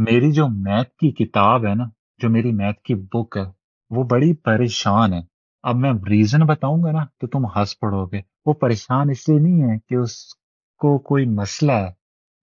میری جو میتھ کی کتاب ہے نا، جو میری میتھ کی بک ہے، وہ بڑی پریشان ہے۔ اب میں ریزن بتاؤں گا نا تو تم ہنس پڑو گے۔ وہ پریشان اس لیے نہیں ہے کہ اس کو کوئی مسئلہ ہے۔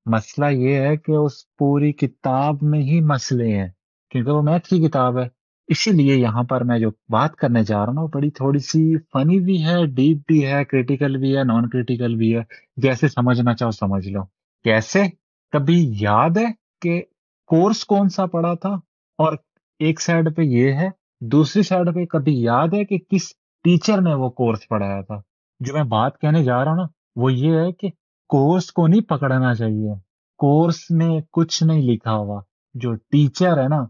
مسئلہ یہ ہے کہ اس پوری کتاب میں ہی مسئلے ہیں، کیونکہ وہ میتھ کی کتاب ہے۔ اسی لیے یہاں پر میں جو بات کرنے جا رہا ہوں وہ بڑی تھوڑی سی فنی بھی ہے ڈیپ بھی ہے کریٹیکل بھی ہے نان کریٹیکل بھی ہے۔ جیسے سمجھنا چاہو سمجھ لو۔ کیسے؟ کبھی یاد ہے کہ کورس کون سا پڑا تھا؟ اور ایک سائڈ پہ یہ ہے، دوسری سائڈ پہ کبھی یاد ہے کہ کس ٹیچر نے وہ کورس پڑھایا تھا؟ جو میں بات کہنے جا رہا ہوں نا، وہ یہ ہے کہ کورس کو نہیں پکڑنا چاہیے۔ کورس میں کچھ نہیں لکھا ہوا۔ جو ٹیچر ہے نا،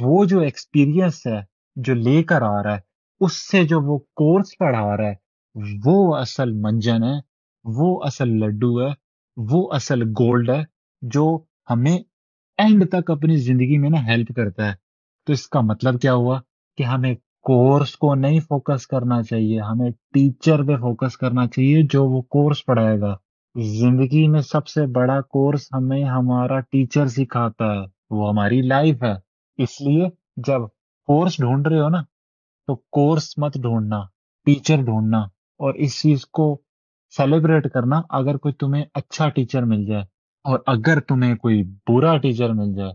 وہ جو ایکسپیرئنس ہے، جو لے کر آ رہا ہے، اس سے جو وہ کورس پڑھا رہا ہے، وہ اصل منجن ہے، وہ اصل لڈو ہے، وہ اصل گولڈ ہے، جو ہمیں اینڈ تک اپنی زندگی میں نا ہیلپ کرتا ہے۔ تو اس کا مطلب کیا ہوا؟ کہ ہمیں کورس کو نہیں فوکس کرنا چاہیے، ہمیں ٹیچر پہ فوکس کرنا چاہیے جو وہ کورس پڑھائے گا۔ زندگی میں سب سے بڑا کورس ہمیں ہمارا ٹیچر سکھاتا ہے، وہ ہماری لائف ہے۔ اس لیے جب کورس ڈھونڈ رہے ہو نا، تو کورس مت ڈھونڈنا ٹیچر ڈھونڈنا۔ اور اس چیز کو سیلیبریٹ کرنا اگر کوئی تمہیں اچھا ٹیچر مل جائے۔ اور اگر تمہیں کوئی برا ٹیچر مل جائے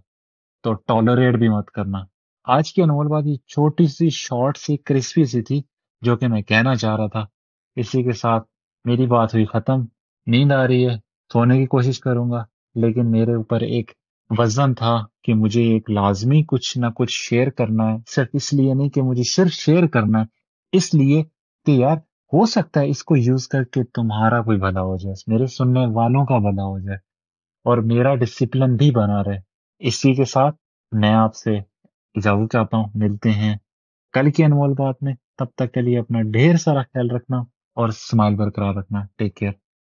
تو ٹالریٹ بھی مت کرنا۔ آج کی انمول بات یہ چھوٹی سی شارٹ سی کرسپی سی تھی جو کہ میں کہنا چاہ رہا تھا۔ اسی کے ساتھ میری بات ہوئی ختم۔ نیند آ رہی ہے، سونے کی کوشش کروں گا، لیکن میرے اوپر ایک وزن تھا کہ مجھے ایک لازمی کچھ نہ کچھ شیئر کرنا ہے۔ صرف اس لیے نہیں کہ مجھے صرف شیئر کرنا ہے، اس لیے کہ یار ہو سکتا ہے اس کو یوز کر کے تمہارا کوئی بھلا ہو جائے، میرے سننے والوں کا بھلا ہو جائے۔ اور میرا ڈسپلن بھی بنا رہے۔ اسی کے ساتھ میں آپ سے اجازت چاہتا ہوں۔ ملتے ہیں کل کی انمول بات میں۔ تب تک کے لیے اپنا ڈھیر سارا خیال رکھنا اور اسمائل برقرار رکھنا۔ Take care